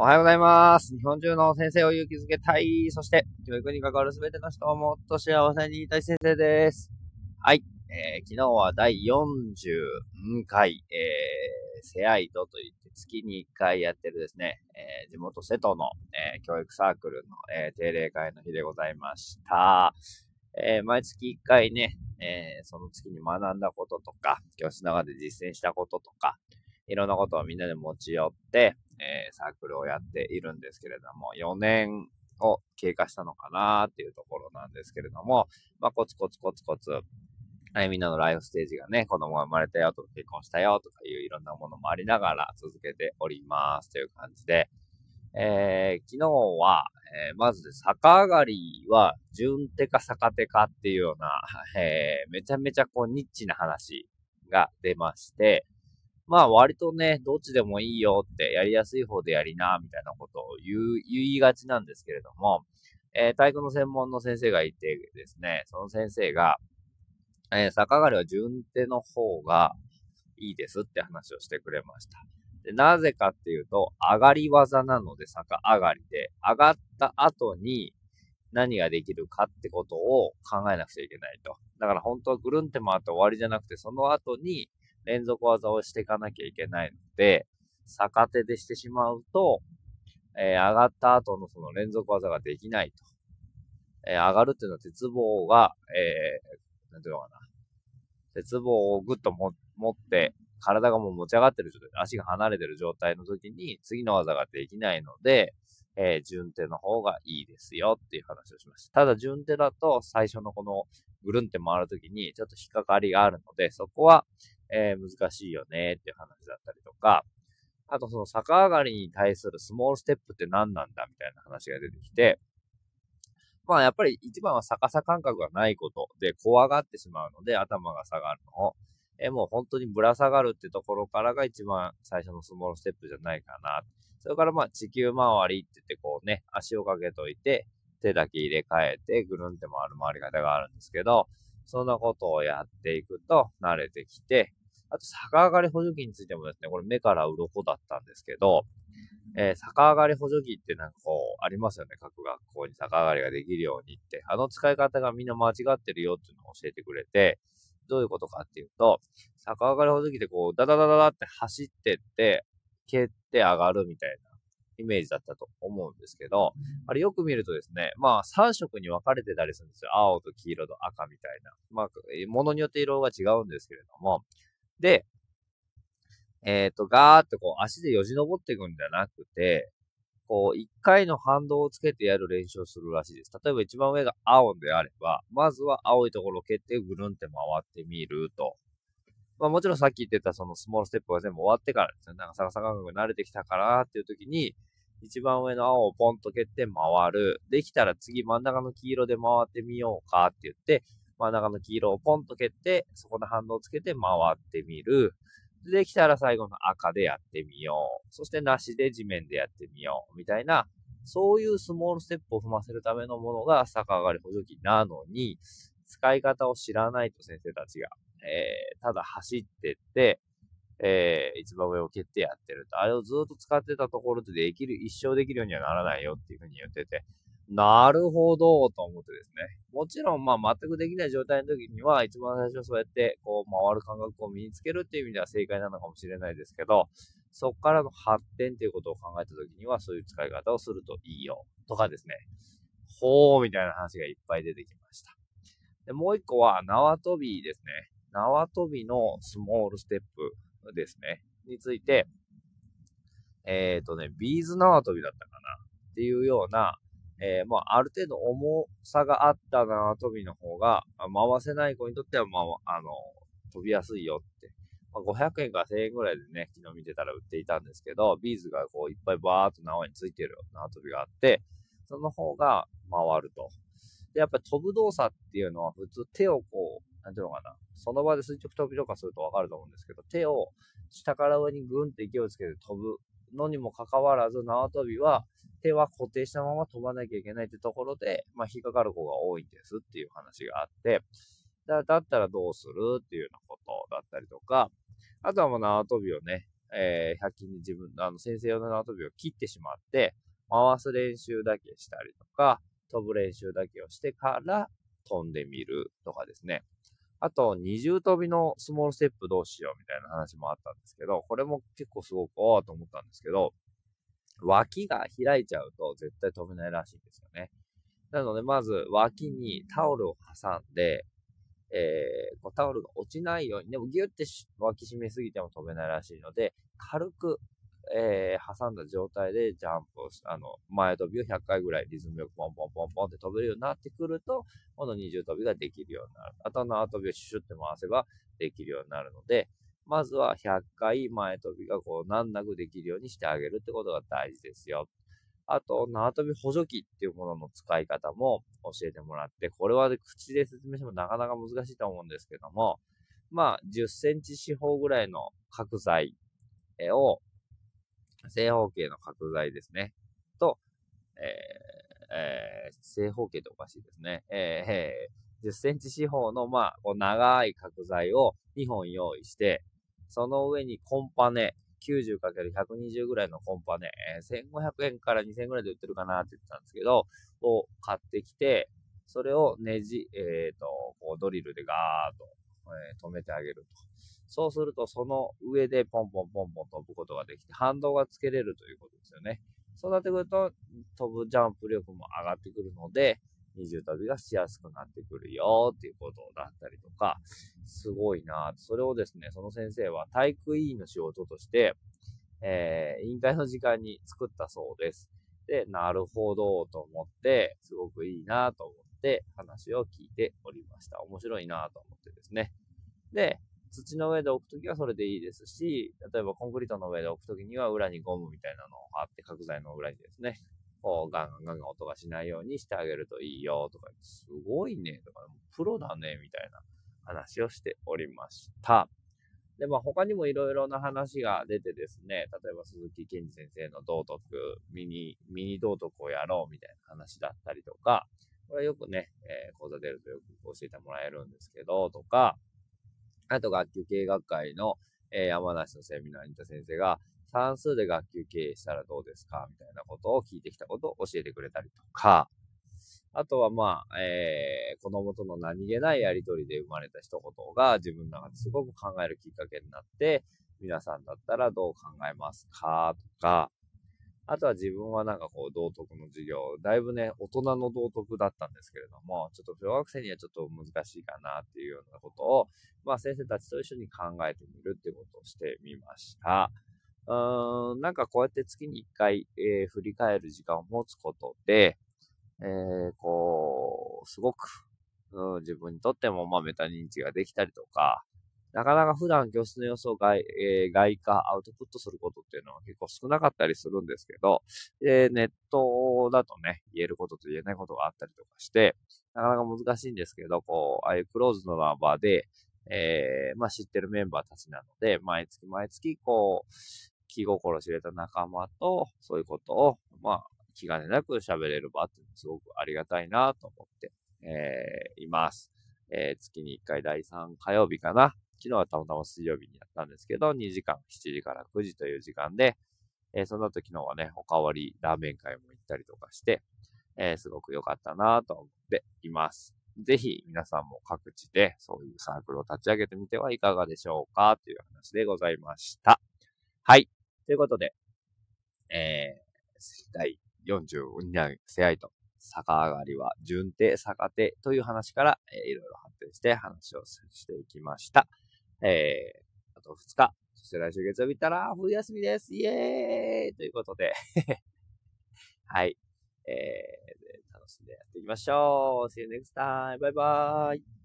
おはようございます。日本中の先生を勇気づけたい。そして、教育に関わるすべての人をもっと幸せにいたい先生です。はい。えー、昨日は第40回、えー、セアイドといって月に1回やってるですね、えー、地元瀬戸の、えー、教育サークルの、えー、定例会の日でございました。えー、毎月1回ね、えー、その月に学んだこととか、教室の中で実践したこととか、いろんなことをみんなで持ち寄って、えー、サークルをやっているんですけれども、4年を経過したのかなっていうところなんですけれども、まあ、コツコツコツコツ、はい、みんなのライフステージがね、子供が生まれたよとか結婚したよとかいういろんなものもありながら続けておりますという感じで、えー、昨日は、えー、まず逆上がりは順手か逆手かっていうような、えー、めちゃめちゃこうニッチな話が出まして、まあ割とね、どっちでもいいよってやりやすい方でやりな、みたいなことを言う、言いがちなんですけれども、えー、体育の専門の先生がいてですね、その先生が、えー、逆上がりは順手の方がいいですって話をしてくれました。でなぜかっていうと、上がり技なので逆上がりで、上がった後に何ができるかってことを考えなくちゃいけないと。だから本当はぐるんって回って終わりじゃなくて、その後に連続技をしていかなきゃいけないので、逆手でしてしまうと、えー、上がった後のその連続技ができないと。えー、上がるっていうのは鉄棒が、えー、なんていうのかな。鉄棒をぐっと持って、体がもう持ち上がってる状態、足が離れてる状態の時に次の技ができないので、えー、順手の方がいいですよっていう話をしました。ただ順手だと最初のこのぐるんって回るときにちょっと引っかかりがあるので、そこは、えー、難しいよねっていう話だったりとか、あとその逆上がりに対するスモールステップって何なんだみたいな話が出てきて、まあやっぱり一番は逆さ感覚がないことで怖がってしまうので頭が下がるの。を、えー、もう本当にぶら下がるってところからが一番最初のスモールステップじゃないかな。それからまあ地球回りって言ってこうね、足をかけといて、手だけ入れ替えてぐるんって回る回り方があるんですけど、そんなことをやっていくと慣れてきて、あと逆上がり補助器についてもですね、これ目から鱗だったんですけど、えー、逆上がり補助器ってなんかこう、ありますよね。各学校に逆上がりができるようにって。あの使い方がみんな間違ってるよっていうのを教えてくれて、どういうことかっていうと、逆上がり補助器でこう、ダダダダダって走ってって、蹴って上がるみたいなイメージだったと思うんですけど、あれよく見るとですね、まあ3色に分かれてたりするんですよ。青と黄色と赤みたいな。まあ、ものによって色が違うんですけれども。で、えっ、ー、と、ガーってこう足でよじ登っていくんじゃなくて、こう、一回の反動をつけてやる練習をするらしいです。例えば一番上が青であれば、まずは青いところを蹴ってぐるんって回ってみると。まあもちろんさっき言ってたそのスモールステップが全部終わってからですね。なんか逆さ感覚に慣れてきたからっていう時に、一番上の青をポンと蹴って回る。できたら次真ん中の黄色で回ってみようかって言って、真ん中の黄色をポンと蹴って、そこで反動をつけて回ってみる。できたら最後の赤でやってみよう。そしてなしで地面でやってみよう。みたいな、そういうスモールステップを踏ませるためのものが逆上がり補助器なのに、使い方を知らないと先生たちが、えー、ただ走ってって、えー、一番上を蹴ってやってると。あれをずっと使ってたところでできる、一生できるようにはならないよっていうふうに言ってて、なるほど、と思ってですね。もちろん、まあ、全くできない状態の時には、一番最初そうやって、こう、回る感覚を身につけるっていう意味では正解なのかもしれないですけど、そこからの発展っていうことを考えた時には、そういう使い方をするといいよ、とかですね。ほー、みたいな話がいっぱい出てきました。で、もう一個は、縄跳びですね。縄跳びのスモールステップですね、について、えっ、ー、とね、ビーズ縄跳びだったかなっていうような、えー、まあ、ある程度重さがあった縄跳びの方が、回せない子にとっては、まあ、あの、飛びやすいよって。まあ、500円から1000円ぐらいでね、昨日見てたら売っていたんですけど、ビーズがこういっぱいバーっと縄についてる縄跳びがあって、その方が回ると。で、やっぱり飛ぶ動作っていうのは普通手をこう、なんていうのかな。その場で垂直飛びとかするとわかると思うんですけど、手を下から上にグンって勢いをつけて飛ぶのにもかかわらず、縄跳びは手は固定したまま飛ばなきゃいけないってところで、まあ、引っかかる子が多いんですっていう話があって、だだったらどうするっていうようなことだったりとか、あとはもう縄跳びをね、えー、100均に自分、あの、先生用の縄跳びを切ってしまって、回す練習だけしたりとか、飛ぶ練習だけをしてから飛んでみるとかですね。あと、二重跳びのスモールステップどうしようみたいな話もあったんですけど、これも結構すごく、おーと思ったんですけど、脇が開いちゃうと絶対飛べないらしいんですよね。なので、まず脇にタオルを挟んで、えー、タオルが落ちないように、でもギュッて脇締めすぎても飛べないらしいので、軽く、えー、挟んだ状態でジャンプを、あの、前飛びを100回ぐらいリズムよくポンポンポンポンって飛べるようになってくると、この二重跳びができるようになる。あと縄跳びをシュシュって回せばできるようになるので、まずは100回前飛びがこう難なくできるようにしてあげるってことが大事ですよ。あと、縄跳び補助器っていうものの使い方も教えてもらって、これは口で説明してもなかなか難しいと思うんですけども、まあ、10センチ四方ぐらいの角材を、正方形の角材ですね。と、えー、えー、正方形っておかしいですね。えー、10センチ四方の、まあ、こう長い角材を2本用意して、その上にコンパネ、90×120 ぐらいのコンパネ、え1500円から2000円ぐらいで売ってるかなって言ってたんですけど、を買ってきて、それをネジ、えっ、ー、と、こうドリルでガーッと、えー、止めてあげると。そうすると、その上でポンポンポンポン飛ぶことができて、反動がつけれるということですよね。そうなってくると、飛ぶジャンプ力も上がってくるので、二重跳びがしやすくなってくるよっていうことだったりとか、すごいなそれをですね、その先生は体育委員の仕事として、えー、委員会の時間に作ったそうです。で、なるほどと思って、すごくいいなと思って話を聞いておりました。面白いなと思ってですね。で、土の上で置くときはそれでいいですし、例えばコンクリートの上で置くときには裏にゴムみたいなのを貼って角材の裏にですね、こうガンガンガンガン音がしないようにしてあげるといいよとか、すごいねとか、プロだねみたいな話をしておりました。で、まあ他にもいろいろな話が出てですね、例えば鈴木健二先生の道徳、ミニ、ミニ道徳をやろうみたいな話だったりとか、これはよくね、えー、講座出るとよく教えてもらえるんですけど、とか、あと学級経営学会の、えー、山梨のセミナーにいた先生が、算数で学級経営したらどうですかみたいなことを聞いてきたことを教えてくれたりとか、あとはまあ、えー、子供との何気ないやりとりで生まれた一言が自分の中ですごく考えるきっかけになって、皆さんだったらどう考えますかとか、あとは自分はなんかこう道徳の授業、だいぶね、大人の道徳だったんですけれども、ちょっと小学生にはちょっと難しいかなっていうようなことを、まあ先生たちと一緒に考えてみるってことをしてみました。うーん、なんかこうやって月に一回、えー、振り返る時間を持つことで、えー、こう、すごく、うん、自分にとっても、まあ、メタ認知ができたりとか、なかなか普段教室の様子を外,、えー、外化、アウトプットすることっていうのは結構少なかったりするんですけど、えネットだとね、言えることと言えないことがあったりとかして、なかなか難しいんですけど、こう、ああいうクローズの場で、えー、まあ知ってるメンバーたちなので、毎月毎月、こう、気心知れた仲間と、そういうことを、まあ、気兼ねなく喋れる場っていうのはすごくありがたいなと思って、えー、います。えー、月に1回第3火曜日かな。昨日はたまたま水曜日にやったんですけど、2時間、7時から9時という時間で、えー、その後昨日はね、おかわりラーメン会も行ったりとかして、えー、すごく良かったなと思っています。ぜひ皆さんも各地でそういうサークルを立ち上げてみてはいかがでしょうかという話でございました。はい。ということで、えー、第40にゃせあいと、逆上がりは順手、逆手という話から、えー、いろいろ発展して話をしていきました。えー、あと2日、そして来週月曜日ったら冬休みです。イエーイということで はい。えー、楽しんでやっていきましょう。See you next time. バイバーイ。